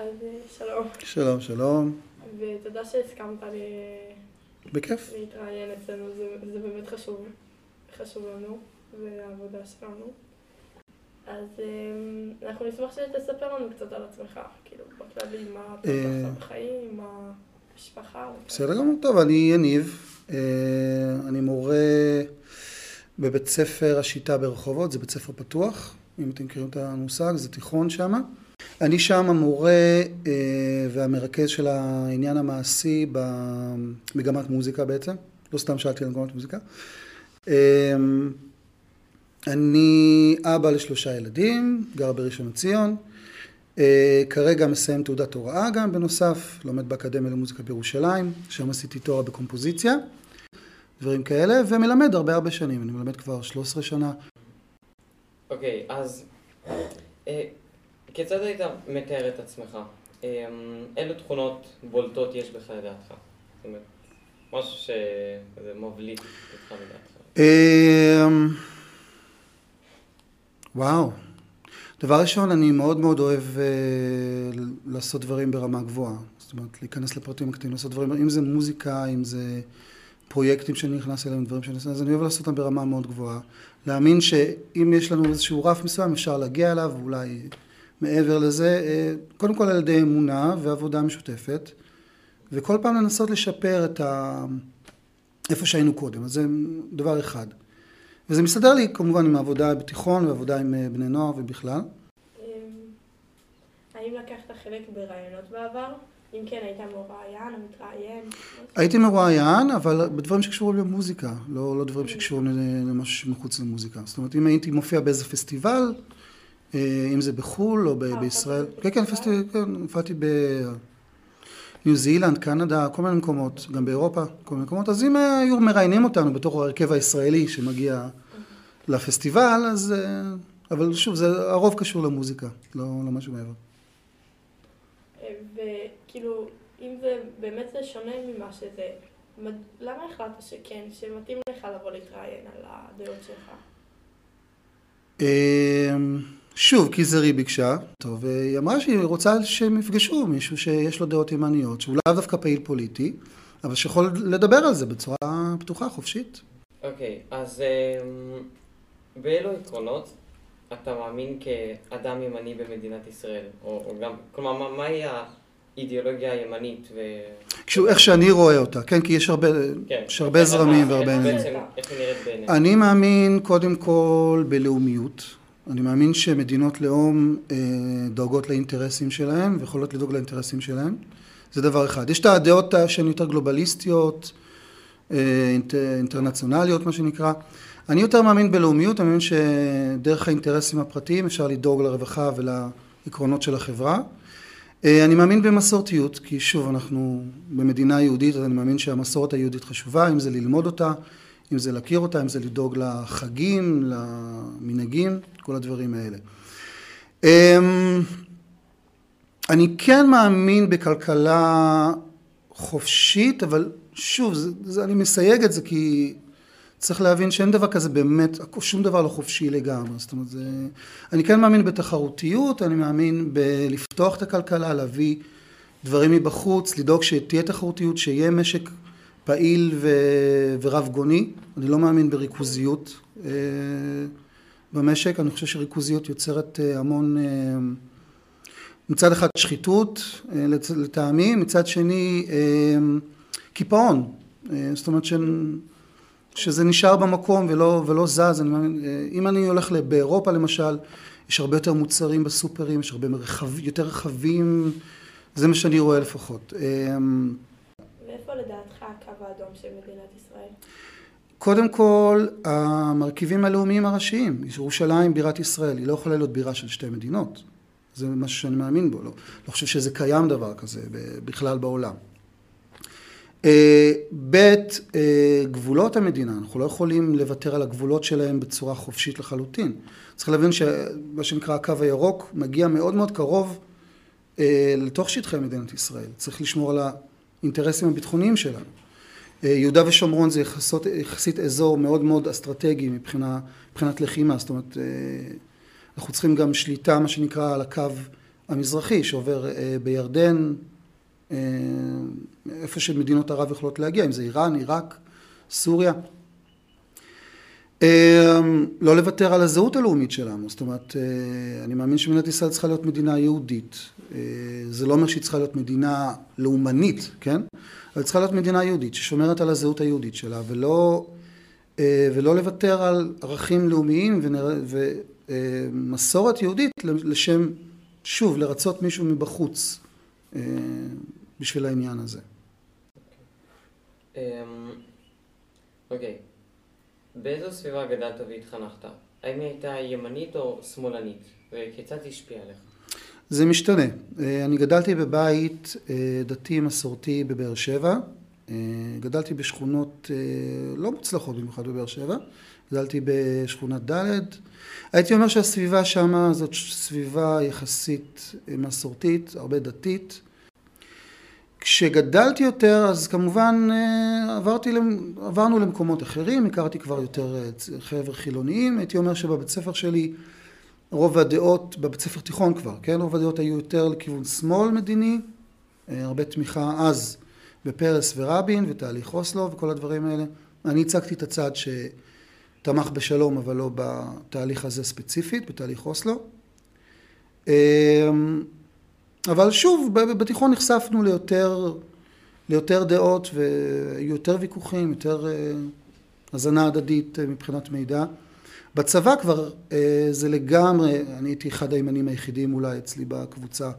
אז אה, שלום, שלום, שלום. ותודה שהסכמת לי בכיף. להתראיין אצלנו, זה, זה באמת חשוב, חשוב לנו, והעבודה שלנו. אז אה, אנחנו נשמח שתספר לנו קצת על עצמך, כאילו, בכללי, מה אתה עושה אה, עכשיו בחיים, מה. וכאלה. בסדר גמור, טוב, אני יניב, אני מורה בבית ספר השיטה ברחובות, זה בית ספר פתוח, אם אתם מכירים את המושג, זה תיכון שם. אני שם המורה אה, והמרכז של העניין המעשי במגמת מוזיקה בעצם, לא סתם שאלתי על מגמת מוזיקה. אה, אני אבא לשלושה ילדים, גר בראשון לציון. אה, כרגע מסיים תעודת הוראה גם בנוסף, לומד באקדמיה למוזיקה בירושלים, שם עשיתי תואר בקומפוזיציה, דברים כאלה, ומלמד הרבה הרבה שנים, אני מלמד כבר 13 שנה. אוקיי, אז אה, כיצד היית מתאר את עצמך? אה, אילו תכונות בולטות יש בך לדעתך? זאת אומרת, משהו שזה מבליט אותך לדעתך. אה, וואו. דבר ראשון, אני מאוד מאוד אוהב אה, לעשות דברים ברמה גבוהה. זאת אומרת, להיכנס לפרטים הקטנים, לעשות דברים, אם זה מוזיקה, אם זה פרויקטים שאני נכנס אליהם, דברים שאני עושה, אז אני אוהב לעשות אותם ברמה מאוד גבוהה. להאמין שאם יש לנו איזשהו רף מסוים, אפשר להגיע אליו, ואולי מעבר לזה, אה, קודם כל על ידי אמונה ועבודה משותפת, וכל פעם לנסות לשפר את ה... איפה שהיינו קודם, אז זה דבר אחד. וזה מסתדר לי כמובן עם העבודה בתיכון ועבודה עם אה, בני נוער ובכלל. אה, האם לקחת חלק ברעיונות בעבר? אם כן, היית מרואיין או מתראיין? הייתי מרואיין, אבל בדברים שקשורים למוזיקה, לא, לא דברים שקשורים למשהו שמחוץ למוזיקה. זאת אומרת, אם הייתי מופיע באיזה פסטיבל, אם זה בחו"ל או ב- אה, בישראל, כן, כן, כן, הופעתי בניו זילנד, קנדה, כל מיני מקומות, גם באירופה, כל מיני מקומות, אז אם היו מראיינים אותנו בתור ההרכב הישראלי שמגיע לפסטיבל, אז... אה, אבל שוב, זה הרוב קשור למוזיקה, לא, לא משהו מעבר. אה, וכאילו, אם זה באמת זה שונה ממה שזה, למה החלטת שכן, שמתאים לך לבוא להתראיין על הדעות שלך? שוב, כי זרי ביקשה, טוב, היא אמרה שהיא רוצה שהם יפגשו מישהו שיש לו דעות ימניות, שהוא לאו דווקא פעיל פוליטי, אבל שיכול לדבר על זה בצורה פתוחה, חופשית. אוקיי, אז אה, באילו עקרונות אתה מאמין כאדם ימני במדינת ישראל? או, או גם, כלומר, מה, מהי האידיאולוגיה הימנית? ו... כשהוא, איך שאני רואה אותה, כן, כי יש הרבה, כן. יש הרבה זרמים והרבה איך עניינים. היא נראית בעיניך? אני מאמין קודם כל בלאומיות. אני מאמין שמדינות לאום אה, דואגות לאינטרסים שלהם ויכולות לדאוג לאינטרסים שלהם. זה דבר אחד. יש את הדעות שהן יותר גלובליסטיות, אה, אינט, אינטרנציונליות מה שנקרא. אני יותר מאמין בלאומיות, אני מאמין שדרך האינטרסים הפרטיים אפשר לדאוג לרווחה ולעקרונות של החברה. אה, אני מאמין במסורתיות, כי שוב אנחנו במדינה יהודית, אז אני מאמין שהמסורת היהודית חשובה, אם זה ללמוד אותה, אם זה להכיר אותה, אם זה לדאוג לחגים, למנהגים, כל הדברים האלה. אמ, אני כן מאמין בכלכלה חופשית, אבל שוב, זה, זה, אני מסייג את זה כי צריך להבין שאין דבר כזה באמת, שום דבר לא חופשי לגמרי. זאת אומרת, זה, אני כן מאמין בתחרותיות, אני מאמין בלפתוח את הכלכלה, להביא דברים מבחוץ, לדאוג שתהיה תחרותיות, שיהיה משק פעיל ו, ורב גוני. אני לא מאמין בריכוזיות אה, במשק, אני חושב שריכוזיות יוצרת אה, המון... אה, מצד אחד שחיתות לטעמי, מצד שני קיפאון, זאת אומרת ש... שזה נשאר במקום ולא, ולא זז, אני מאמין, אם אני הולך באירופה למשל, יש הרבה יותר מוצרים בסופרים, יש הרבה מרחב, יותר רכבים, זה מה שאני רואה לפחות. ואיפה לדעתך הקו האדום של מדינת ישראל? קודם כל, המרכיבים הלאומיים הראשיים, ירושלים בירת ישראל, היא לא יכולה להיות בירה של שתי מדינות. זה משהו שאני מאמין בו, לא, לא חושב שזה קיים דבר כזה בכלל בעולם. אה, ב', אה, גבולות המדינה, אנחנו לא יכולים לוותר על הגבולות שלהם בצורה חופשית לחלוטין. צריך להבין שמה שנקרא הקו הירוק מגיע מאוד מאוד קרוב אה, לתוך שטחי מדינת ישראל. צריך לשמור על האינטרסים הביטחוניים שלנו. אה, יהודה ושומרון זה יחסות, יחסית אזור מאוד מאוד אסטרטגי מבחינה, מבחינת לחימה, זאת אומרת, אה, אנחנו צריכים גם שליטה, מה שנקרא, על הקו המזרחי שעובר בירדן, איפה שמדינות ערב יכולות להגיע, אם זה איראן, עיראק, סוריה. לא לוותר על הזהות הלאומית שלנו, זאת אומרת, אני מאמין שמדינת ישראל צריכה להיות מדינה יהודית. זה לא אומר שהיא צריכה להיות מדינה לאומנית, כן? אבל צריכה להיות מדינה יהודית ששומרת על הזהות היהודית שלה ולא, ולא לוותר על ערכים לאומיים ומסורת יהודית לשם, שוב, לרצות מישהו מבחוץ בשביל העניין הזה. אוקיי, באיזו סביבה גדלת והתחנכת? האם היא הייתה ימנית או שמאלנית? וכיצד היא השפיעה עליך? זה משתנה. אני גדלתי בבית דתי מסורתי בבאר שבע. גדלתי בשכונות לא מוצלחות במיוחד בבאר שבע. גדלתי בשכונת ד'. הייתי אומר שהסביבה שמה זאת סביבה יחסית מסורתית, הרבה דתית. כשגדלתי יותר אז כמובן עברתי, עברנו למקומות אחרים, הכרתי כבר יותר חבר'ה חילוניים. הייתי אומר שבבית ספר שלי רוב הדעות, בבית ספר תיכון כבר, כן? רוב הדעות היו יותר לכיוון שמאל מדיני, הרבה תמיכה אז בפרס ורבין ותהליך אוסלו וכל הדברים האלה. אני הצגתי את הצד שתמך בשלום אבל לא בתהליך הזה ספציפית, בתהליך אוסלו. אבל שוב, בתיכון נחשפנו ליותר, ליותר דעות ויותר ויכוחים, יותר הזנה הדדית מבחינת מידע. בצבא כבר זה לגמרי, אני הייתי אחד הימנים היחידים אולי אצלי בקבוצה.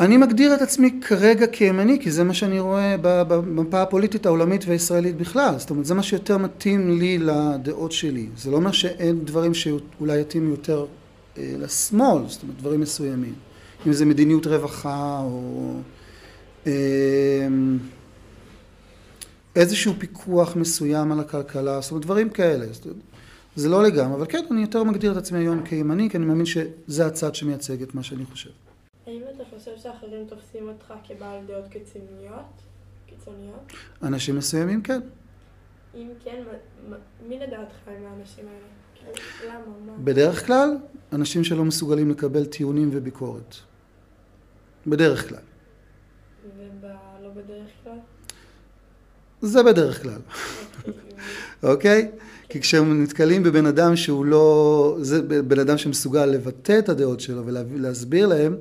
אני מגדיר את עצמי כרגע כימני, כי זה מה שאני רואה במפה הפוליטית העולמית והישראלית בכלל. זאת אומרת, זה מה שיותר מתאים לי לדעות שלי. זה לא אומר שאין דברים שאולי יתאימו יותר לשמאל, זאת אומרת, דברים מסוימים. אם זה מדיניות רווחה או איזשהו פיקוח מסוים על הכלכלה, זאת אומרת, דברים כאלה. זה לא לגמרי, אבל כן, אני יותר מגדיר את עצמי היום כימני, כי אני מאמין שזה הצד שמייצג את מה שאני חושב. האם אתה חושב שאחרים תופסים אותך כבעל דעות קיצוניות? קיצוניות? אנשים מסוימים כן. אם כן, מי לדעתך הם האנשים האלה? למה? בדרך כלל, אנשים שלא מסוגלים לקבל טיעונים וביקורת. בדרך כלל. ולא בדרך כלל? זה בדרך כלל. אוקיי? כי כשהם נתקלים בבן אדם שהוא לא, זה בן אדם שמסוגל לבטא את הדעות שלו ולהסביר להם,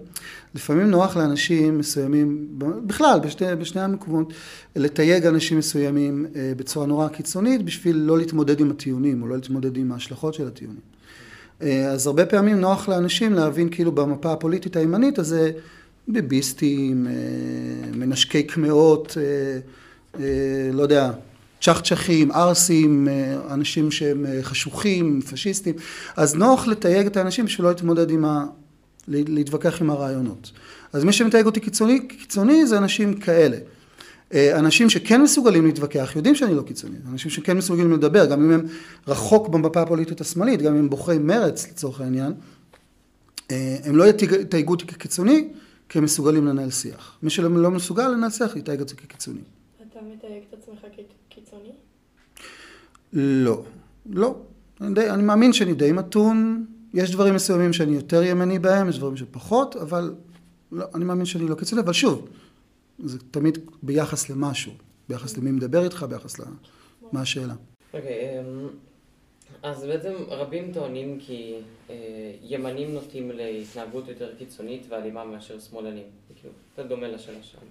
לפעמים נוח לאנשים מסוימים, בכלל, בשני, בשני המקומות, לתייג אנשים מסוימים בצורה נורא קיצונית בשביל לא להתמודד עם הטיעונים או לא להתמודד עם ההשלכות של הטיעונים. אז הרבה פעמים נוח לאנשים להבין כאילו במפה הפוליטית הימנית, אז זה ביביסטים, מנשקי קמעות, לא יודע, צ'חצ'חים, ערסים, אנשים שהם חשוכים, פשיסטים, אז נוח לתייג את האנשים בשביל לא להתמודד עם ה... להתווכח עם הרעיונות. אז מי שמתייג אותי קיצוני, קיצוני זה אנשים כאלה. אנשים שכן מסוגלים להתווכח, יודעים שאני לא קיצוני, אנשים שכן מסוגלים לדבר, גם אם הם רחוק במפה הפוליטית השמאלית, גם אם הם בוחרי מרץ לצורך העניין, הם לא יתייגו אותי כקיצוני, כי הם מסוגלים לנהל שיח. מי שלא מסוגל לנהל שיח, יתייג אותי כקיצוני. אתה מתייג את עצמך כקיצוני? לא, לא. אני, די, אני מאמין שאני די מתון, יש דברים מסוימים שאני יותר ימני בהם, יש דברים שפחות, אבל לא, אני מאמין שאני לא קיצוני, אבל שוב, זה תמיד ביחס למשהו, ביחס למי מדבר איתך, ביחס למה השאלה. אוקיי, אז בעצם רבים טוענים כי ימנים נוטים להתנהגות יותר קיצונית ואלימה מאשר שמאלנים. כאילו, זה דומה לשאלה שלנו.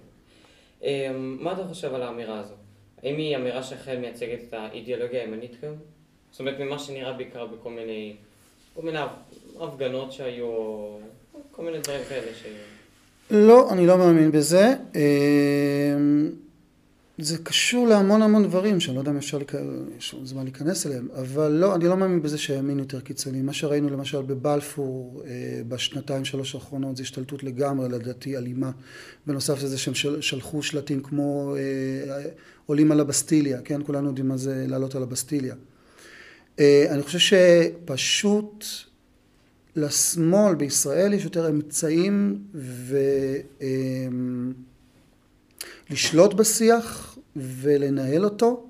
מה אתה חושב על האמירה הזו? האם היא אמירה שאכן מייצגת את האידיאולוגיה הימנית כיום? זאת אומרת, ממה שנראה בעיקר בכל מיני, כל מיני הפגנות שהיו, כל מיני דברים כאלה שהיו. לא, אני לא מאמין בזה. זה קשור להמון המון דברים שאני לא יודע אם אפשר יש זמן להיכנס אליהם, אבל לא, אני לא מאמין בזה שהימין יותר קיצוני. מה שראינו למשל בבלפור בשנתיים שלוש האחרונות זה השתלטות לגמרי לדעתי אלימה. בנוסף לזה שהם שלחו שלטים כמו עולים על הבסטיליה, כן? כולנו יודעים מה זה לעלות על הבסטיליה. אני חושב שפשוט לשמאל בישראל יש יותר אמצעים ולשלוט בשיח ולנהל אותו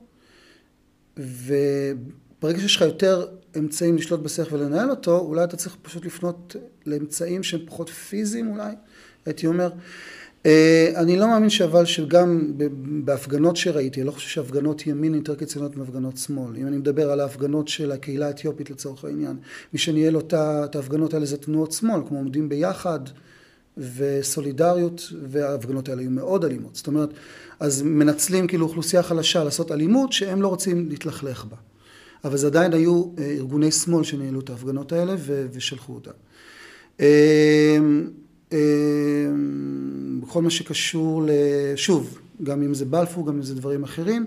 ברגע שיש לך יותר אמצעים לשלוט בשכל ולנהל אותו, אולי אתה צריך פשוט לפנות לאמצעים שהם פחות פיזיים אולי, הייתי אומר. אה, אני לא מאמין שאבל שגם בהפגנות שראיתי, אני לא חושב שהפגנות ימין יותר קיצוניות מהפגנות שמאל. אם אני מדבר על ההפגנות של הקהילה האתיופית לצורך העניין, מי שניהל אותה, את ההפגנות האלה זה תנועות שמאל, כמו עומדים ביחד וסולידריות, וההפגנות האלה היו מאוד אלימות. זאת אומרת, אז מנצלים כאילו אוכלוסייה חלשה לעשות אלימות שהם לא רוצים להתלכלך בה. אבל זה עדיין היו אה, ארגוני שמאל שניהלו את ההפגנות האלה ושלחו אותם. אה, בכל מה שקשור, שוב, גם אם זה בלפור, גם אם זה דברים אחרים,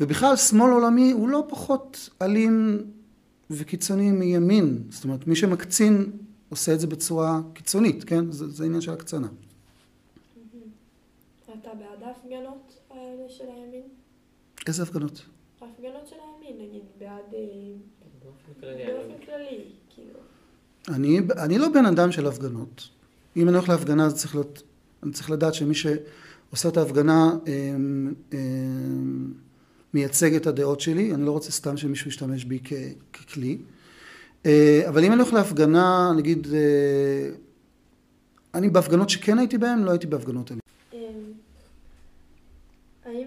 ובכלל שמאל עולמי הוא לא פחות אלים וקיצוני מימין, זאת אומרת מי שמקצין עושה את זה בצורה קיצונית, כן? זה, זה עניין של הקצנה. אתה בעד ההפגנות האלה של הימין? איזה הפגנות? ההפגנות של הימין, נגיד, בעד... אה, באופן כללי, כאילו. אני, אני לא בן אדם של הפגנות. אם אני הולך להפגנה אז צריך להיות, אני צריך לדעת שמי שעושה את ההפגנה הם, אמ, הם, אמ, מייצג את הדעות שלי, אני לא רוצה סתם שמישהו ישתמש בי כ, ככלי. אה, אבל אם אני הולך להפגנה, נגיד, אה, אני בהפגנות שכן הייתי בהן, לא הייתי בהפגנות האלה. אמ, האם,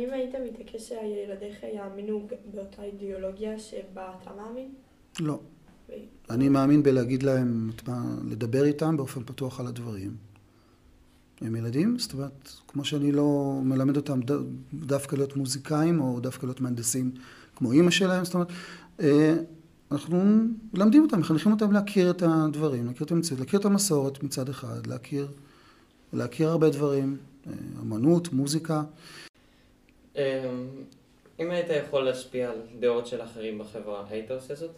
האם היית מתעקש שילדיך יאמינו באותה אידיאולוגיה שבה אתה מאמין? לא. אני מאמין בלהגיד להם, לדבר איתם באופן פתוח על הדברים. הם ילדים, זאת אומרת, כמו שאני לא מלמד אותם דווקא להיות מוזיקאים או דווקא להיות מהנדסים כמו אימא שלהם, זאת אומרת, אה, אנחנו מלמדים אותם, מחנכים אותם להכיר את הדברים, להכיר את המציאות, להכיר את המסורת מצד אחד, להכיר, להכיר הרבה דברים, אה, אמנות, מוזיקה. אמ, אם היית יכול להשפיע על דעות של אחרים בחברה, היית עושה זאת?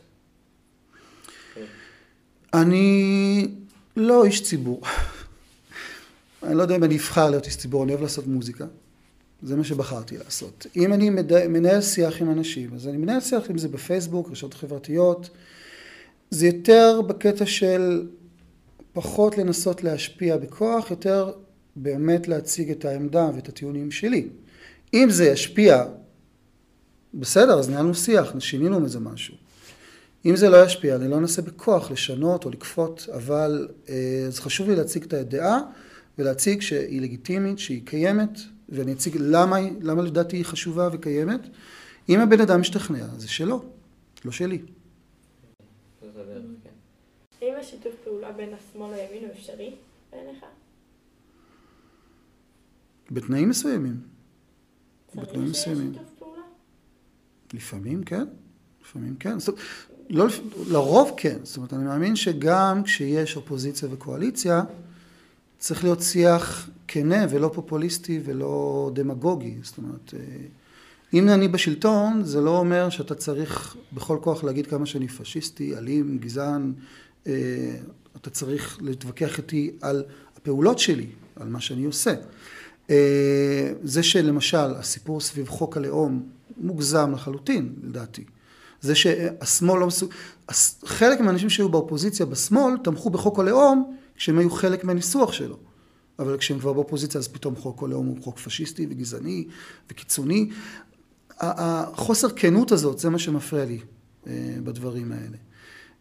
אני לא איש ציבור. אני לא יודע אם אני אבחר להיות איש ציבור, אני אוהב לעשות מוזיקה. זה מה שבחרתי לעשות. אם אני מנהל שיח עם אנשים, אז אני מנהל שיח אם זה בפייסבוק, רשתות חברתיות. זה יותר בקטע של פחות לנסות להשפיע בכוח, יותר באמת להציג את העמדה ואת הטיעונים שלי. אם זה ישפיע, בסדר, אז ניהלנו שיח, שינינו מזה משהו. אם זה לא ישפיע, אני לא אנסה בכוח לשנות או לכפות, אבל אה, זה חשוב לי להציג את הדעה ולהציג שהיא לגיטימית, שהיא קיימת, ואני אציג למה, למה לדעתי היא חשובה וקיימת. אם הבן אדם משתכנע, זה שלו, לא שלי. האם השיתוף פעולה בין השמאל לימין הוא אפשרי בעיניך? בתנאים מסוימים. בתנאים מסוימים. לפעמים כן, לפעמים כן. זאת, לא, לרוב כן, זאת אומרת, אני מאמין שגם כשיש אופוזיציה וקואליציה, צריך להיות שיח כנה ולא פופוליסטי ולא דמגוגי. זאת אומרת, אה, אם אני בשלטון, זה לא אומר שאתה צריך בכל כוח להגיד כמה שאני פשיסטי, אלים, גזען. אה, אתה צריך להתווכח איתי על הפעולות שלי, על מה שאני עושה. אה, זה שלמשל הסיפור סביב חוק הלאום מוגזם לחלוטין, לדעתי. זה שהשמאל לא מסוג... חלק מהאנשים שהיו באופוזיציה בשמאל תמכו בחוק הלאום כשהם היו חלק מהניסוח שלו. אבל כשהם כבר באופוזיציה אז פתאום חוק הלאום הוא חוק פשיסטי וגזעני וקיצוני. החוסר כנות הזאת זה מה שמפריע לי אה, בדברים האלה.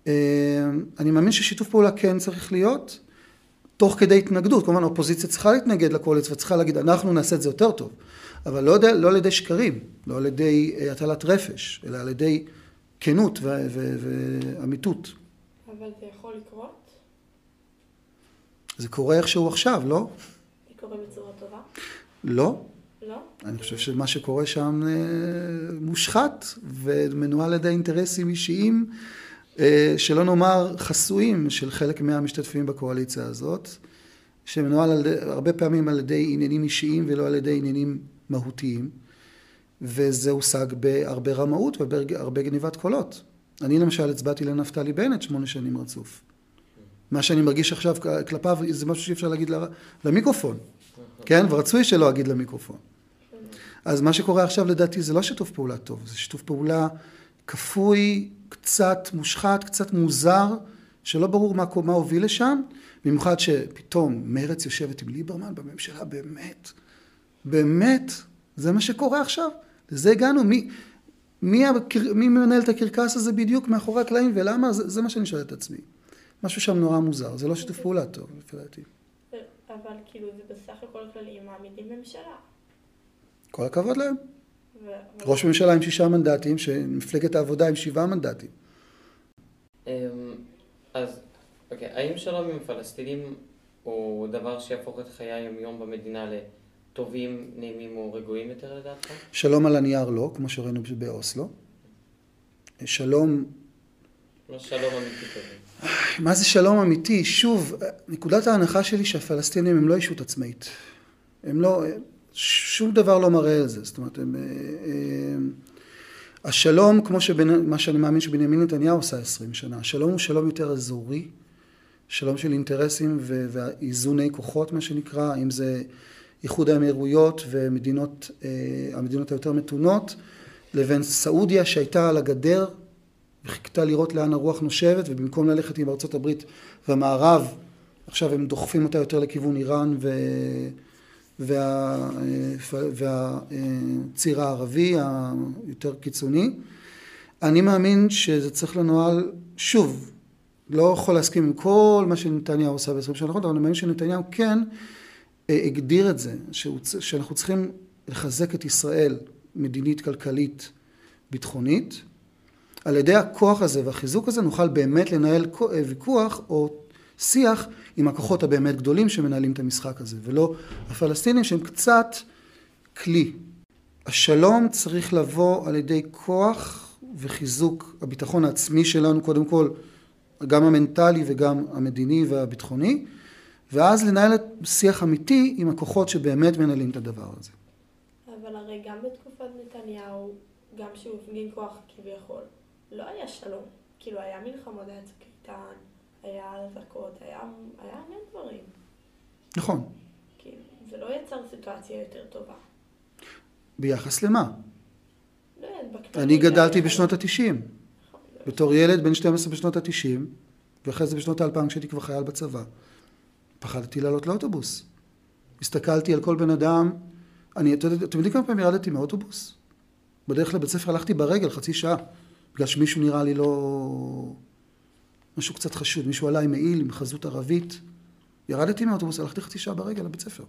אה, אני מאמין ששיתוף פעולה כן צריך להיות תוך כדי התנגדות. כמובן האופוזיציה צריכה להתנגד לקואליציה וצריכה להגיד אנחנו נעשה את זה יותר טוב. אבל לא, לא על ידי שקרים, לא על ידי אה, הטלת רפש, אלא על ידי כנות ואמיתות. אבל זה יכול לקרות? זה קורה איכשהו עכשיו, לא? זה קורה בצורה טובה? לא. לא? אני חושב שמה שקורה שם אה, מושחת ומנוהל על ידי אינטרסים אישיים, שלא נאמר חסויים, של חלק מהמשתתפים בקואליציה הזאת, שמנוהל על, הרבה פעמים על ידי עניינים אישיים ולא על ידי עניינים מהותיים. וזה הושג בהרבה רמאות ובהרבה גניבת קולות. אני למשל הצבעתי לנפתלי בנט שמונה שנים רצוף. מה שאני מרגיש עכשיו כלפיו זה משהו שאי אפשר להגיד למיקרופון, כן? ורצוי שלא אגיד למיקרופון. אז מה שקורה עכשיו לדעתי זה לא שיתוף פעולה טוב, זה שיתוף פעולה כפוי, קצת מושחת, קצת מוזר, שלא ברור מה, מה הוביל לשם, במיוחד שפתאום מרץ יושבת עם ליברמן בממשלה, באמת, באמת, זה מה שקורה עכשיו. לזה הגענו. מי... מי, הקר... מי מנהל את הקרקס הזה בדיוק מאחורי הקלעים ולמה? זה, זה מה שאני שואל את עצמי. משהו שם נורא מוזר, זה לא שיתוף פעולה טוב, לפי דעתי. אבל כאילו זה בסך הכל כללי, מעמידים ממשלה. כל הכבוד להם. ראש ממשלה עם שישה מנדטים, שמפלגת העבודה עם שבעה מנדטים. אמ, אז, אוקיי, האם שלום עם פלסטינים הוא דבר שיהפוך את חיי היום-יום במדינה לטובים, נעימים או רגועים יותר לדעתך? שלום על הנייר לא, כמו שראינו באוסלו. שלום, לא שלום אמיתי כזה. מה זה שלום אמיתי? שוב, נקודת ההנחה שלי שהפלסטינים הם לא ישות עצמאית. הם לא, שום דבר לא מראה על זה. זאת אומרת, הם, אה, אה, השלום, כמו שבנ, מה שאני מאמין שבנימין נתניהו עושה עשרים שנה, השלום הוא שלום יותר אזורי, שלום של אינטרסים ו- ואיזוני כוחות, מה שנקרא, אם זה איחוד האמירויות ומדינות, אה, המדינות היותר מתונות, לבין סעודיה שהייתה על הגדר וחיכתה לראות לאן הרוח נושבת, ובמקום ללכת עם ארצות הברית והמערב, עכשיו הם דוחפים אותה יותר לכיוון איראן ו... וה... והציר הערבי היותר קיצוני. אני מאמין שזה צריך לנוהל, שוב, לא יכול להסכים עם כל מה שנתניהו עושה בעשרים שנה האחרונות, אבל אני מאמין שנתניהו כן אה, הגדיר את זה, שאנחנו צריכים לחזק את ישראל מדינית, כלכלית, ביטחונית. על ידי הכוח הזה והחיזוק הזה נוכל באמת לנהל ויכוח או שיח עם הכוחות הבאמת גדולים שמנהלים את המשחק הזה, ולא הפלסטינים שהם קצת כלי. השלום צריך לבוא על ידי כוח וחיזוק הביטחון העצמי שלנו, קודם כל, גם המנטלי וגם המדיני והביטחוני, ואז לנהל שיח אמיתי עם הכוחות שבאמת מנהלים את הדבר הזה. אבל הרי גם בתקופת נתניהו, גם שהוא הפגין כוח כביכול, לא היה שלום. כאילו, היה מלחמות, היה צוק איתן, היה אזעקות, היה, היה המון דברים. נכון. כאילו, זה לא יצר סיטואציה יותר טובה. ביחס למה? לא אני גדלתי בשנות התשעים. נכון, בתור ילד בן 12 בשנות התשעים, ואחרי זה בשנות האלפיים כשהייתי כבר חייל בצבא. פחדתי לעלות לאוטובוס. הסתכלתי על כל בן אדם, אני, אתם יודעים- כמה פעמים ירדתי מהאוטובוס? בדרך לבית ספר הלכתי ברגל חצי שעה, בגלל שמישהו נראה לי לא... משהו קצת חשוד, מישהו עלה עם מעיל, עם חזות ערבית. ירדתי מהאוטובוס, הלכתי חצי שעה ברגל לבית ספר.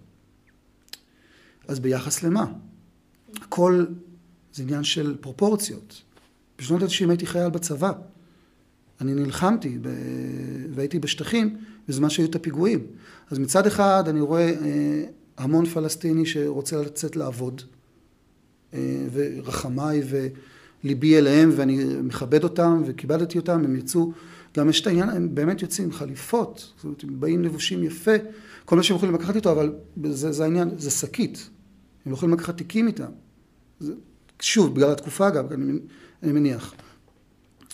אז ביחס למה? הכל זה עניין של פרופורציות. בשנות ה-90 הייתי חייל בצבא. אני נלחמתי ב... והייתי בשטחים בזמן שהיו את הפיגועים. אז מצד אחד אני רואה אה, המון פלסטיני שרוצה לצאת לעבוד, אה, ורחמיי וליבי אליהם, ואני מכבד אותם וכיבדתי אותם, הם יצאו, גם יש את העניין, הם באמת יוצאים עם חליפות, זאת אומרת, הם באים לבושים יפה, כל מה שהם יכולים לקחת איתו, אבל זה, זה העניין, זה שקית, הם לא יכולים לקחת תיקים איתם. זה, שוב, בגלל התקופה אגב, אני, אני מניח.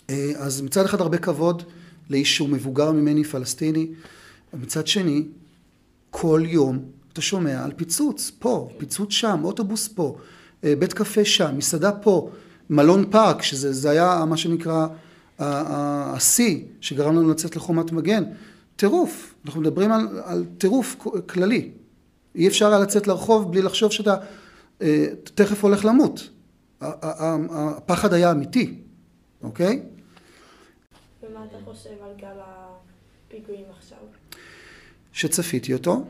אה, אז מצד אחד הרבה כבוד לאיש שהוא מבוגר ממני, פלסטיני, ומצד שני, כל יום אתה שומע על פיצוץ, פה, פיצוץ שם, אוטובוס פה, אה, בית קפה שם, מסעדה פה, מלון פארק, שזה זה היה מה שנקרא השיא שגרם לנו לצאת לחומת מגן, טירוף, אנחנו מדברים על, על טירוף כללי, אי אפשר היה לצאת לרחוב בלי לחשוב שאתה אה, תכף הולך למות, הפחד היה אמיתי, אוקיי? ומה אתה חושב על גל הפיגועים עכשיו? שצפיתי אותו,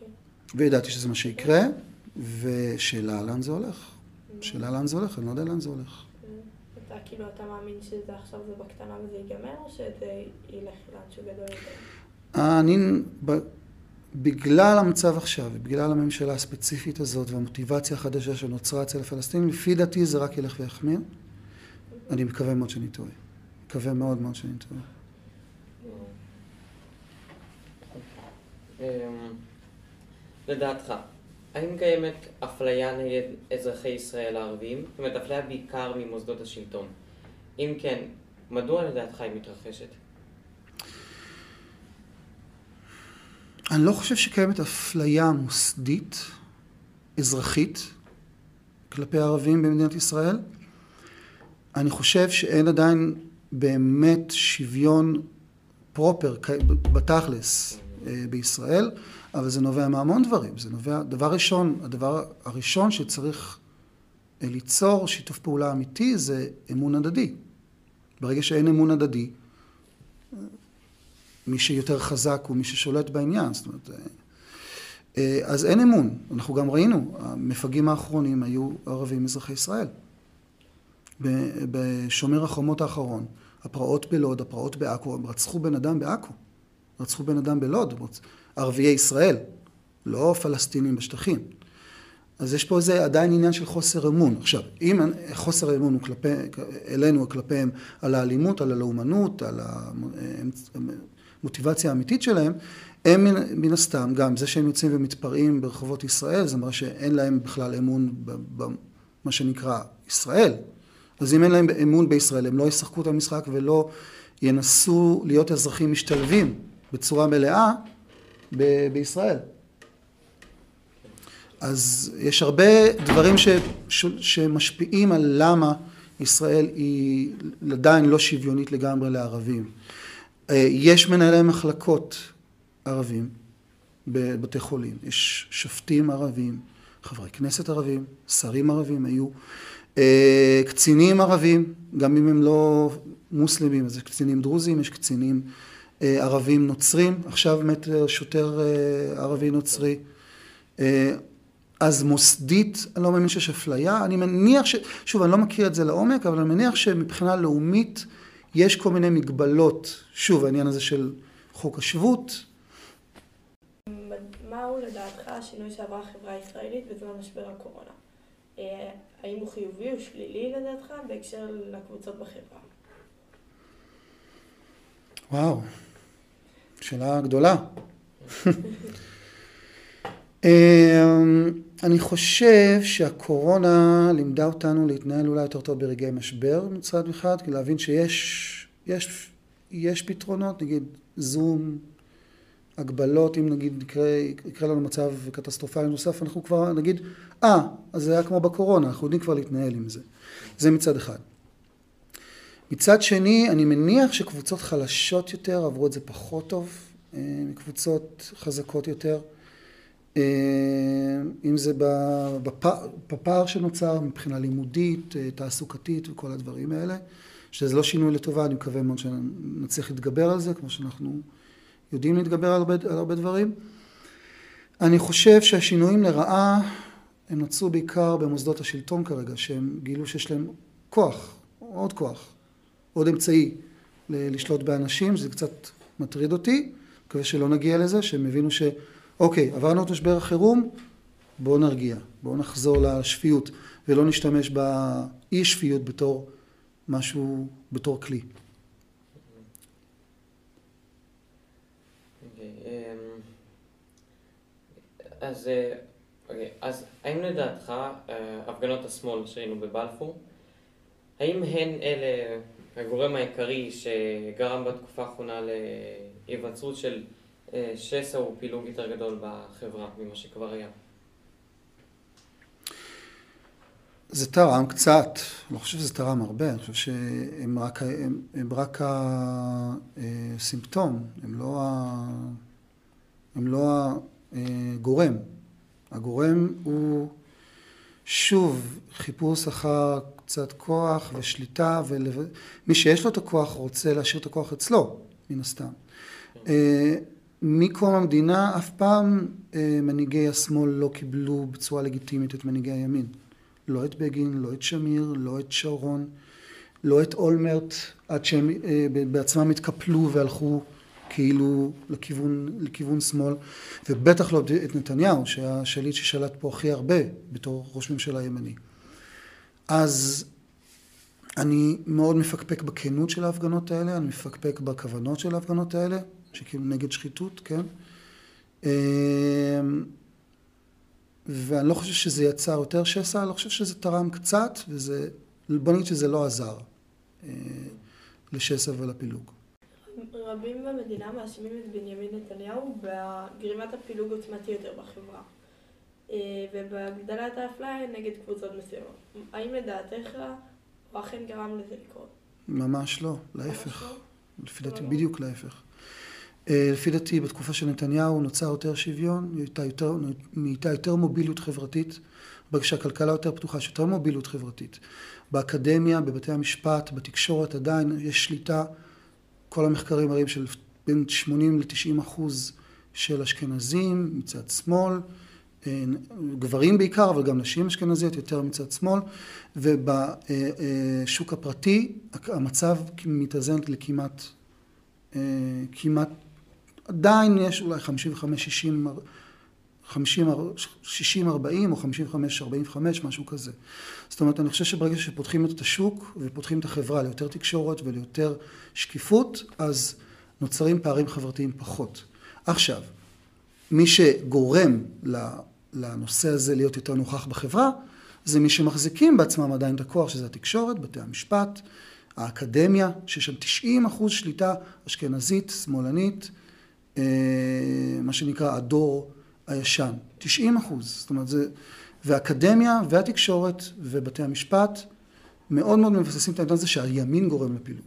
כן. וידעתי שזה מה שיקרה, ושאלה לאן זה הולך. שאלה לאן זה הולך, אני לא יודע לאן זה הולך. אתה כאילו, אתה מאמין שזה עכשיו זה בקטנה וזה ייגמר, או שזה ילך לאנשהו גדול יותר? אני, ב- בגלל המצב עכשיו, ובגלל הממשלה הספציפית הזאת, והמוטיבציה החדשה שנוצרה אצל הפלסטינים, לפי דעתי זה רק ילך ויחמיר. אני מקווה מאוד שאני טועה. מקווה מאוד מאוד שאני טועה. אמ, לדעתך, האם קיימת אפליה נגד אזרחי ישראל הערבים? זאת אומרת, אפליה בעיקר ממוסדות השלטון. אם כן, מדוע לדעתך היא מתרחשת? אני לא חושב שקיימת אפליה מוסדית, אזרחית, כלפי הערבים במדינת ישראל. אני חושב שאין עדיין באמת שוויון פרופר, בתכלס, אה, בישראל, אבל זה נובע מהמון דברים. זה נובע, דבר ראשון, הדבר הראשון שצריך ליצור שיתוף פעולה אמיתי זה אמון הדדי. ברגע שאין אמון הדדי, מי שיותר חזק הוא מי ששולט בעניין, זאת אומרת, אה, אז אין אמון. אנחנו גם ראינו, המפגעים האחרונים היו ערבים אזרחי ישראל. בשומר החומות האחרון, הפרעות בלוד, הפרעות בעכו, הם רצחו בן אדם בעכו, רצחו בן אדם בלוד, ערביי ישראל, לא פלסטינים בשטחים. אז יש פה איזה עדיין עניין של חוסר אמון. עכשיו, אם חוסר האמון הוא כלפי, אלינו, כלפיהם, על האלימות, על הלאומנות, על המוטיבציה האמיתית שלהם, הם מן, מן הסתם, גם זה שהם יוצאים ומתפרעים ברחובות ישראל, זה מראה שאין להם בכלל אמון במה שנקרא ישראל. אז אם אין להם אמון בישראל, הם לא ישחקו את המשחק ולא ינסו להיות אזרחים משתלבים בצורה מלאה ב- בישראל. אז יש הרבה דברים ש, ש, שמשפיעים על למה ישראל היא עדיין לא שוויונית לגמרי לערבים. אה, יש מנהלי מחלקות ערבים בבתי חולים, יש שופטים ערבים, חברי כנסת ערבים, שרים ערבים היו, אה, קצינים ערבים, גם אם הם לא מוסלמים, אז יש קצינים דרוזים, יש קצינים ערבים נוצרים, עכשיו מת שוטר ערבי נוצרי. אז מוסדית, אני לא מאמין שיש אפליה, אני מניח ש... שוב, אני לא מכיר את זה לעומק, אבל אני מניח שמבחינה לאומית יש כל מיני מגבלות, שוב, העניין הזה של חוק השבות. מהו לדעתך השינוי שעברה החברה הישראלית בזמן משבר הקורונה? אה, האם הוא חיובי או שלילי לדעתך בהקשר לקבוצות בחברה? וואו, שאלה גדולה. אמ, אני חושב שהקורונה לימדה אותנו להתנהל אולי יותר טוב ברגעי משבר מצד אחד, כי להבין שיש יש, יש פתרונות, נגיד זום, הגבלות, אם נגיד יקרה, יקרה לנו מצב קטסטרופלי נוסף, אנחנו כבר נגיד, אה, ah, אז זה היה כמו בקורונה, אנחנו יודעים כבר להתנהל עם זה. זה מצד אחד. מצד שני, אני מניח שקבוצות חלשות יותר עברו את זה פחות טוב אה, מקבוצות חזקות יותר. אה, אם זה בפער שנוצר מבחינה לימודית, אה, תעסוקתית וכל הדברים האלה, שזה לא שינוי לטובה, אני מקווה מאוד שנצליח להתגבר על זה, כמו שאנחנו יודעים להתגבר על הרבה, על הרבה דברים. אני חושב שהשינויים לרעה הם נוצרו בעיקר במוסדות השלטון כרגע, שהם גילו שיש להם כוח, עוד כוח, עוד אמצעי לשלוט באנשים, זה קצת מטריד אותי, מקווה שלא נגיע לזה, שהם הבינו ש... אוקיי, עברנו את משבר החירום, בואו נרגיע, בואו נחזור לשפיות, ולא נשתמש באי שפיות בתור משהו, בתור כלי. אוקיי, אמ, אז, אה, אוקיי, אז האם לדעתך אה, הפגנות השמאל שהיינו בבלפור, האם הן אלה הגורם העיקרי שגרם בתקופה האחרונה להיווצרות של אה, שסע הוא פילוג יותר גדול בחברה ממה שכבר היה. זה תרם קצת, אני לא חושב שזה תרם הרבה, אני חושב שהם רק, הם, הם רק הסימפטום, הם לא, ה, הם לא הגורם. הגורם הוא שוב חיפוש אחר קצת כוח ושליטה, ומי שיש לו את הכוח רוצה להשאיר את הכוח אצלו, מן הסתם. אה, מקום המדינה אף פעם אה, מנהיגי השמאל לא קיבלו בצורה לגיטימית את מנהיגי הימין. לא את בגין, לא את שמיר, לא את שרון, לא את אולמרט, עד שהם אה, בעצמם התקפלו והלכו כאילו לכיוון, לכיוון שמאל, ובטח לא את נתניהו, שהיה השליט ששלט פה הכי הרבה בתור ראש ממשלה ימני. אז אני מאוד מפקפק בכנות של ההפגנות האלה, אני מפקפק בכוונות של ההפגנות האלה, שכאילו נגד שחיתות, כן? אמ, ואני לא חושב שזה יצר יותר שסע, אני לא חושב שזה תרם קצת, וזה, בוא נגיד שזה לא עזר אה, לשסע ולפילוג. רבים במדינה מאשימים את בנימין נתניהו בגרימת הפילוג עוצמתי יותר בחברה ובהגדלת האפליה נגד קבוצות מסוימות. האם לדעתך הוא אכן גרם לזה לקרות? ממש לא, להפך. לא? לפי דעתי לא. בדיוק להפך. אה, לפי דעתי בתקופה של נתניהו נוצר יותר שוויון, הייתה יותר, הייתה יותר מוביליות חברתית ברגע שהכלכלה יותר פתוחה, יש יותר מוביליות חברתית. באקדמיה, בבתי המשפט, בתקשורת עדיין יש שליטה, כל המחקרים מראים של בין 80 ל-90 אחוז של אשכנזים מצד שמאל, אה, גברים בעיקר, אבל גם נשים אשכנזיות יותר מצד שמאל, ובשוק הפרטי המצב מתאזן לכמעט, אה, כמעט, עדיין יש אולי 55-60 60-40 או 55-45, משהו כזה. זאת אומרת, אני חושב שברגע שפותחים את השוק ופותחים את החברה ליותר תקשורת וליותר שקיפות, אז נוצרים פערים חברתיים פחות. עכשיו, מי שגורם לנושא הזה להיות יותר נוכח בחברה, זה מי שמחזיקים בעצמם עדיין את הכוח, שזה התקשורת, בתי המשפט, האקדמיה, שיש שם 90 אחוז שליטה אשכנזית, שמאלנית, אה, מה שנקרא הדור הישן, 90 אחוז, זאת אומרת זה, והאקדמיה והתקשורת ובתי המשפט מאוד מאוד מבססים את העניין הזה שהימין גורם לפילוג.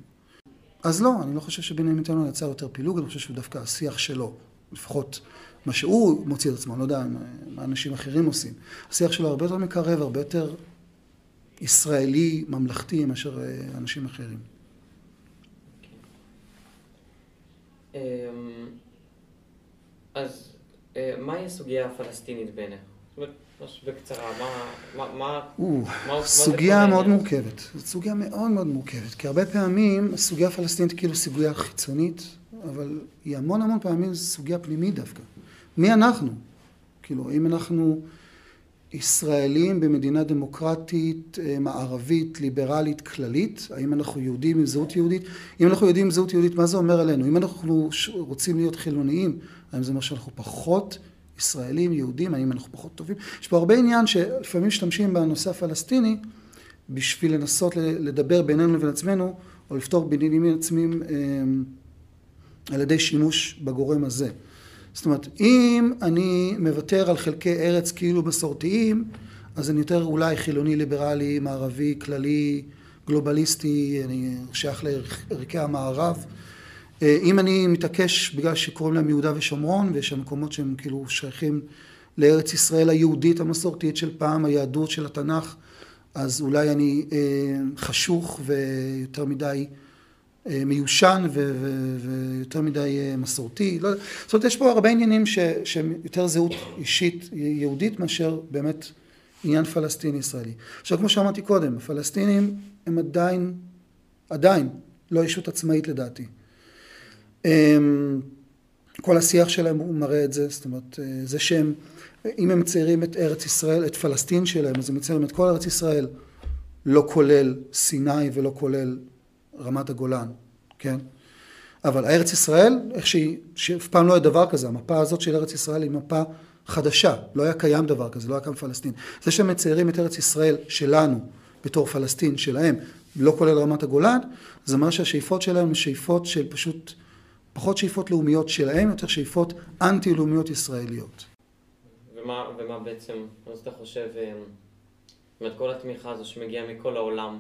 אז לא, אני לא חושב שבנימין נתניהו יצר יותר פילוג, אני חושב שדווקא השיח שלו, לפחות מה שהוא מוציא את עצמו, אני לא יודע מה אנשים אחרים עושים, השיח שלו הרבה יותר מקרב, הרבה יותר ישראלי, ממלכתי, מאשר אה, אנשים אחרים. אמ, אז אה, מהי הסוגיה הפלסטינית בעיניך? בקצרה, מה... סוגיה מאוד מורכבת. זו סוגיה מאוד מאוד מורכבת, כי הרבה פעמים הסוגיה הפלסטינית כאילו סוגיה חיצונית, אבל היא המון המון פעמים סוגיה פנימית דווקא. מי אנחנו? כאילו, אם אנחנו ישראלים במדינה דמוקרטית, אה, מערבית, ליברלית, כללית, האם אנחנו יהודים עם זהות יהודית? אם אנחנו יהודים עם זהות יהודית, מה זה אומר עלינו? אם אנחנו רוצים להיות חילוניים, האם זה אומר שאנחנו פחות ישראלים, יהודים, האם אנחנו פחות טובים? יש פה הרבה עניין שלפעמים משתמשים בנושא הפלסטיני בשביל לנסות לדבר בינינו לבין עצמנו, או לפתור בעניינים עצמיים אה, על ידי שימוש בגורם הזה. זאת אומרת, אם אני מוותר על חלקי ארץ כאילו מסורתיים, אז אני יותר אולי חילוני, ליברלי, מערבי, כללי, גלובליסטי, אני שייך לערכי המערב. אה, אם אני מתעקש בגלל שקוראים להם יהודה ושומרון, ויש מקומות שהם כאילו שייכים לארץ ישראל היהודית המסורתית של פעם, היהדות של התנ"ך, אז אולי אני אה, חשוך ויותר מדי מיושן ויותר מדי אה, מסורתי, לא, זאת אומרת יש פה הרבה עניינים שהם יותר זהות אישית יהודית מאשר באמת עניין פלסטיני ישראלי. עכשיו כמו שאמרתי קודם, הפלסטינים הם עדיין, עדיין לא ישות עצמאית לדעתי. אמ, כל השיח שלהם הוא מראה את זה, זאת אומרת אה, זה שהם, אם הם מציירים את ארץ ישראל, את פלסטין שלהם, אז הם מציירים את כל ארץ ישראל, לא כולל סיני ולא כולל רמת הגולן, כן? אבל הארץ ישראל, איך שהיא, שאף פעם לא היה דבר כזה, המפה הזאת של ארץ ישראל היא מפה חדשה, לא היה קיים דבר כזה, לא היה קיים פלסטין. זה שהם מציירים את ארץ ישראל שלנו בתור פלסטין שלהם, לא כולל רמת הגולן, זה אומר שהשאיפות שלהם הן שאיפות של פשוט, פחות שאיפות לאומיות שלהם, יותר שאיפות אנטי-לאומיות ישראליות. ומה, ומה בעצם, אז אתה חושב, אה, זאת אומרת, כל התמיכה הזו שמגיעה מכל העולם,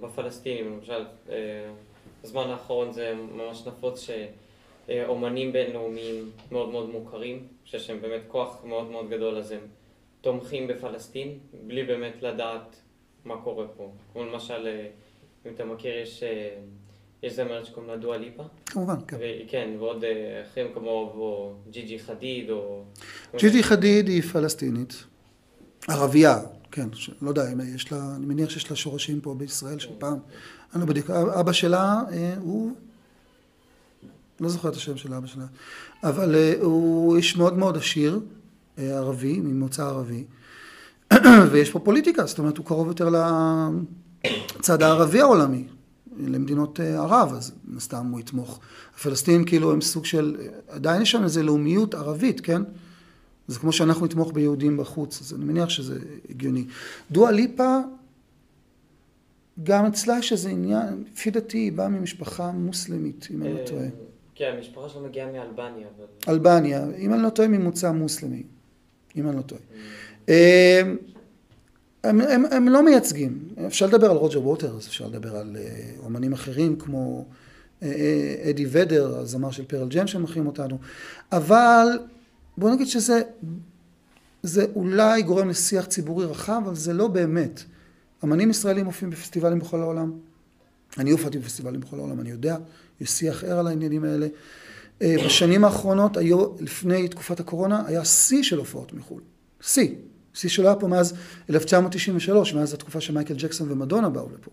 בפלסטינים, למשל, אה, בזמן האחרון זה ממש נפוץ שאומנים בינלאומיים מאוד מאוד מוכרים, שיש להם באמת כוח מאוד מאוד גדול, אז הם תומכים בפלסטין, בלי באמת לדעת מה קורה פה. כמו למשל, אה, אם אתה מכיר, יש, יש זמרת שקוראים לה דואה ליפה. כמובן, כן. כן, ועוד אחרים כמו ג'י ג'י חדיד, או... ג'י ג'י חדיד היא פלסטינית, ערבייה, כן, לא יודע, יש לה, אני מניח שיש לה שורשים פה בישראל של פעם. אני לא בדיוק, אבא שלה אה, הוא, לא זוכר את השם של אבא שלה, אבל אה, הוא איש מאוד מאוד עשיר, אה, ערבי, ממוצא ערבי, ויש פה פוליטיקה, זאת אומרת הוא קרוב יותר לצד הערבי העולמי, למדינות ערב, אז סתם הוא יתמוך. הפלסטינים כאילו הם סוג של, עדיין יש שם איזו לאומיות ערבית, כן? זה כמו שאנחנו נתמוך ביהודים בחוץ, אז אני מניח שזה הגיוני. דואה ליפה, גם אצלה יש איזה עניין, לפי דעתי היא באה ממשפחה מוסלמית, אם אני לא טועה. כן, המשפחה שלו מגיעה מאלבניה. אלבניה, אם אני לא טועה, ממוצא מוסלמי, אם אני לא טועה. אה, הם, הם, הם לא מייצגים, אפשר לדבר על רוג'ר ווטרס, אפשר לדבר על אה, אומנים אחרים כמו אה, אדי ודר, הזמר של פרל ג'ם שמכירים אותנו, אבל בוא נגיד שזה, זה אולי גורם לשיח ציבורי רחב, אבל זה לא באמת. אמנים ישראלים מופיעים בפסטיבלים בכל העולם. אני הופעתי בפסטיבלים בכל העולם, אני יודע, יש שיח ער על העניינים האלה. אה, בשנים האחרונות, היו, לפני תקופת הקורונה, היה שיא של הופעות מחו"ל. שיא. שיא שלא היה פה מאז 1993, מאז התקופה שמייקל ג'קסון ומדונה באו לפה.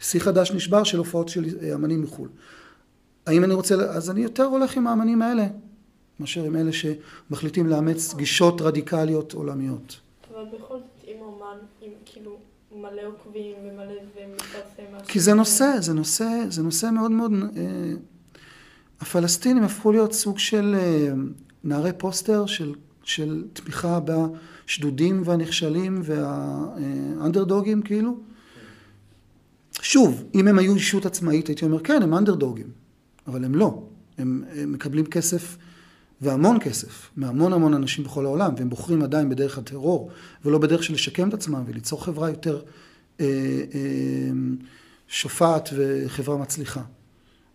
שיא חדש נשבר של הופעות של אה, אמנים מחו"ל. האם אני רוצה, אז אני יותר הולך עם האמנים האלה, מאשר עם אלה שמחליטים לאמץ גישות רדיקליות עולמיות. אבל בכל זאת, אם אומן, עם כאילו מלא עוקבים ומלא ומתפרסם משהו... כי זה נושא, זה נושא, זה נושא מאוד מאוד... אה, הפלסטינים הפכו להיות סוג של אה, נערי פוסטר של, של תמיכה בשדודים והנכשלים והאנדרדוגים כאילו. שוב, אם הם היו אישות עצמאית הייתי אומר כן, הם אנדרדוגים, אבל הם לא. הם, הם מקבלים כסף והמון כסף מהמון המון אנשים בכל העולם, והם בוחרים עדיין בדרך הטרור, ולא בדרך של לשקם את עצמם וליצור חברה יותר אה, אה, שופעת וחברה מצליחה.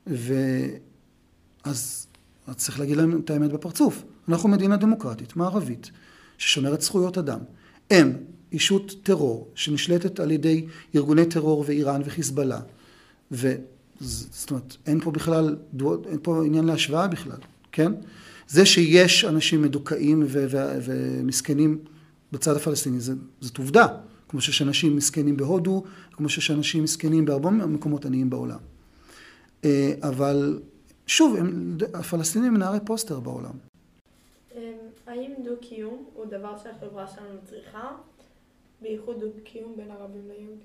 ואז צריך להגיד להם את האמת בפרצוף. אנחנו מדינה דמוקרטית, מערבית, ששומרת זכויות אדם. הם אישות טרור שנשלטת על ידי ארגוני טרור ואיראן וחיזבאללה. וזאת אומרת, אין פה בכלל, אין פה עניין להשוואה בכלל, כן? זה שיש אנשים מדוכאים ו- ו- ומסכנים בצד הפלסטיני, זה, זאת עובדה. כמו שיש אנשים מסכנים בהודו, כמו שיש אנשים מסכנים בהרבה מקומות עניים בעולם. אה, אבל שוב, הם, הפלסטינים הם נערי פוסטר בעולם. אמ, האם דו-קיום הוא דבר שהחברה שלנו צריכה, בייחוד דו-קיום בין ערבים ליהודים?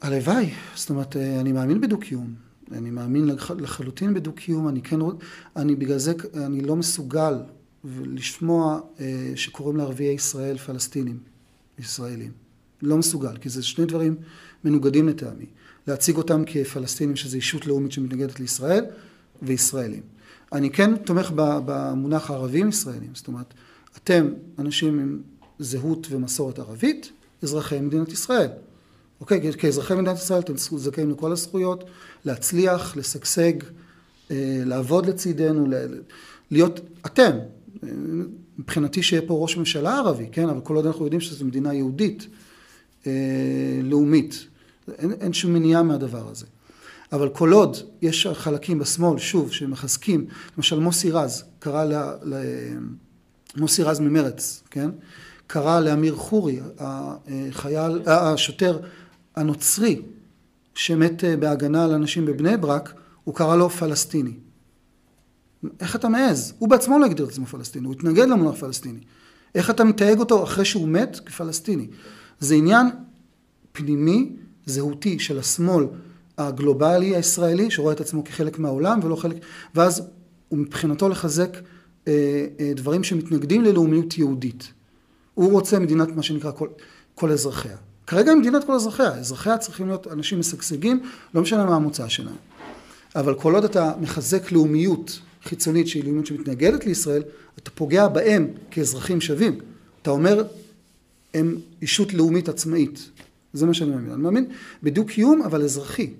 הלוואי, זאת אומרת, אה, אני מאמין בדו-קיום. אני מאמין לחלוטין בדו-קיום, אני כן, אני בגלל זה, אני לא מסוגל לשמוע אה, שקוראים לערביי ישראל פלסטינים, ישראלים. לא מסוגל, כי זה שני דברים מנוגדים לטעמי. להציג אותם כפלסטינים, שזו אישות לאומית שמתנגדת לישראל, וישראלים. אני כן תומך במונח הערבים ישראלים, זאת אומרת, אתם אנשים עם זהות ומסורת ערבית, אזרחי מדינת ישראל. אוקיי? כאזרחי מדינת ישראל אתם זכאים לכל הזכויות, להצליח, לשגשג, אה, לעבוד לצידנו, להיות אתם. מבחינתי שיהיה פה ראש ממשלה ערבי, כן? אבל כל עוד אנחנו יודעים שזו מדינה יהודית, אה, לאומית. אין, אין שום מניעה מהדבר הזה. אבל כל עוד יש חלקים בשמאל, שוב, שמחזקים, למשל מוסי רז, קרא ל... ל מוסי רז ממרץ, כן? קרא לאמיר חורי, החייל, השוטר הנוצרי שמת אה, בהגנה על אנשים בבני ברק, הוא קרא לו פלסטיני. איך אתה מעז? הוא בעצמו לא הגדיר את עצמו פלסטיני, הוא התנגד למונח פלסטיני. איך אתה מתייג אותו אחרי שהוא מת כפלסטיני? זה עניין פנימי, זהותי של השמאל הגלובלי הישראלי, שרואה את עצמו כחלק מהעולם ולא חלק, ואז הוא מבחינתו לחזק אה, אה, דברים שמתנגדים ללאומיות יהודית. הוא רוצה מדינת מה שנקרא כל, כל אזרחיה. כרגע היא מדינת כל אזרחיה, אזרחיה צריכים להיות אנשים משגשגים, לא משנה מה המוצא שלהם. אבל כל עוד אתה מחזק לאומיות חיצונית שהיא לאומיות שמתנגדת לישראל, אתה פוגע בהם כאזרחים שווים. אתה אומר, הם אישות לאומית עצמאית. זה מה שאני מאמין. אני מאמין בדו-קיום, אבל אזרחי.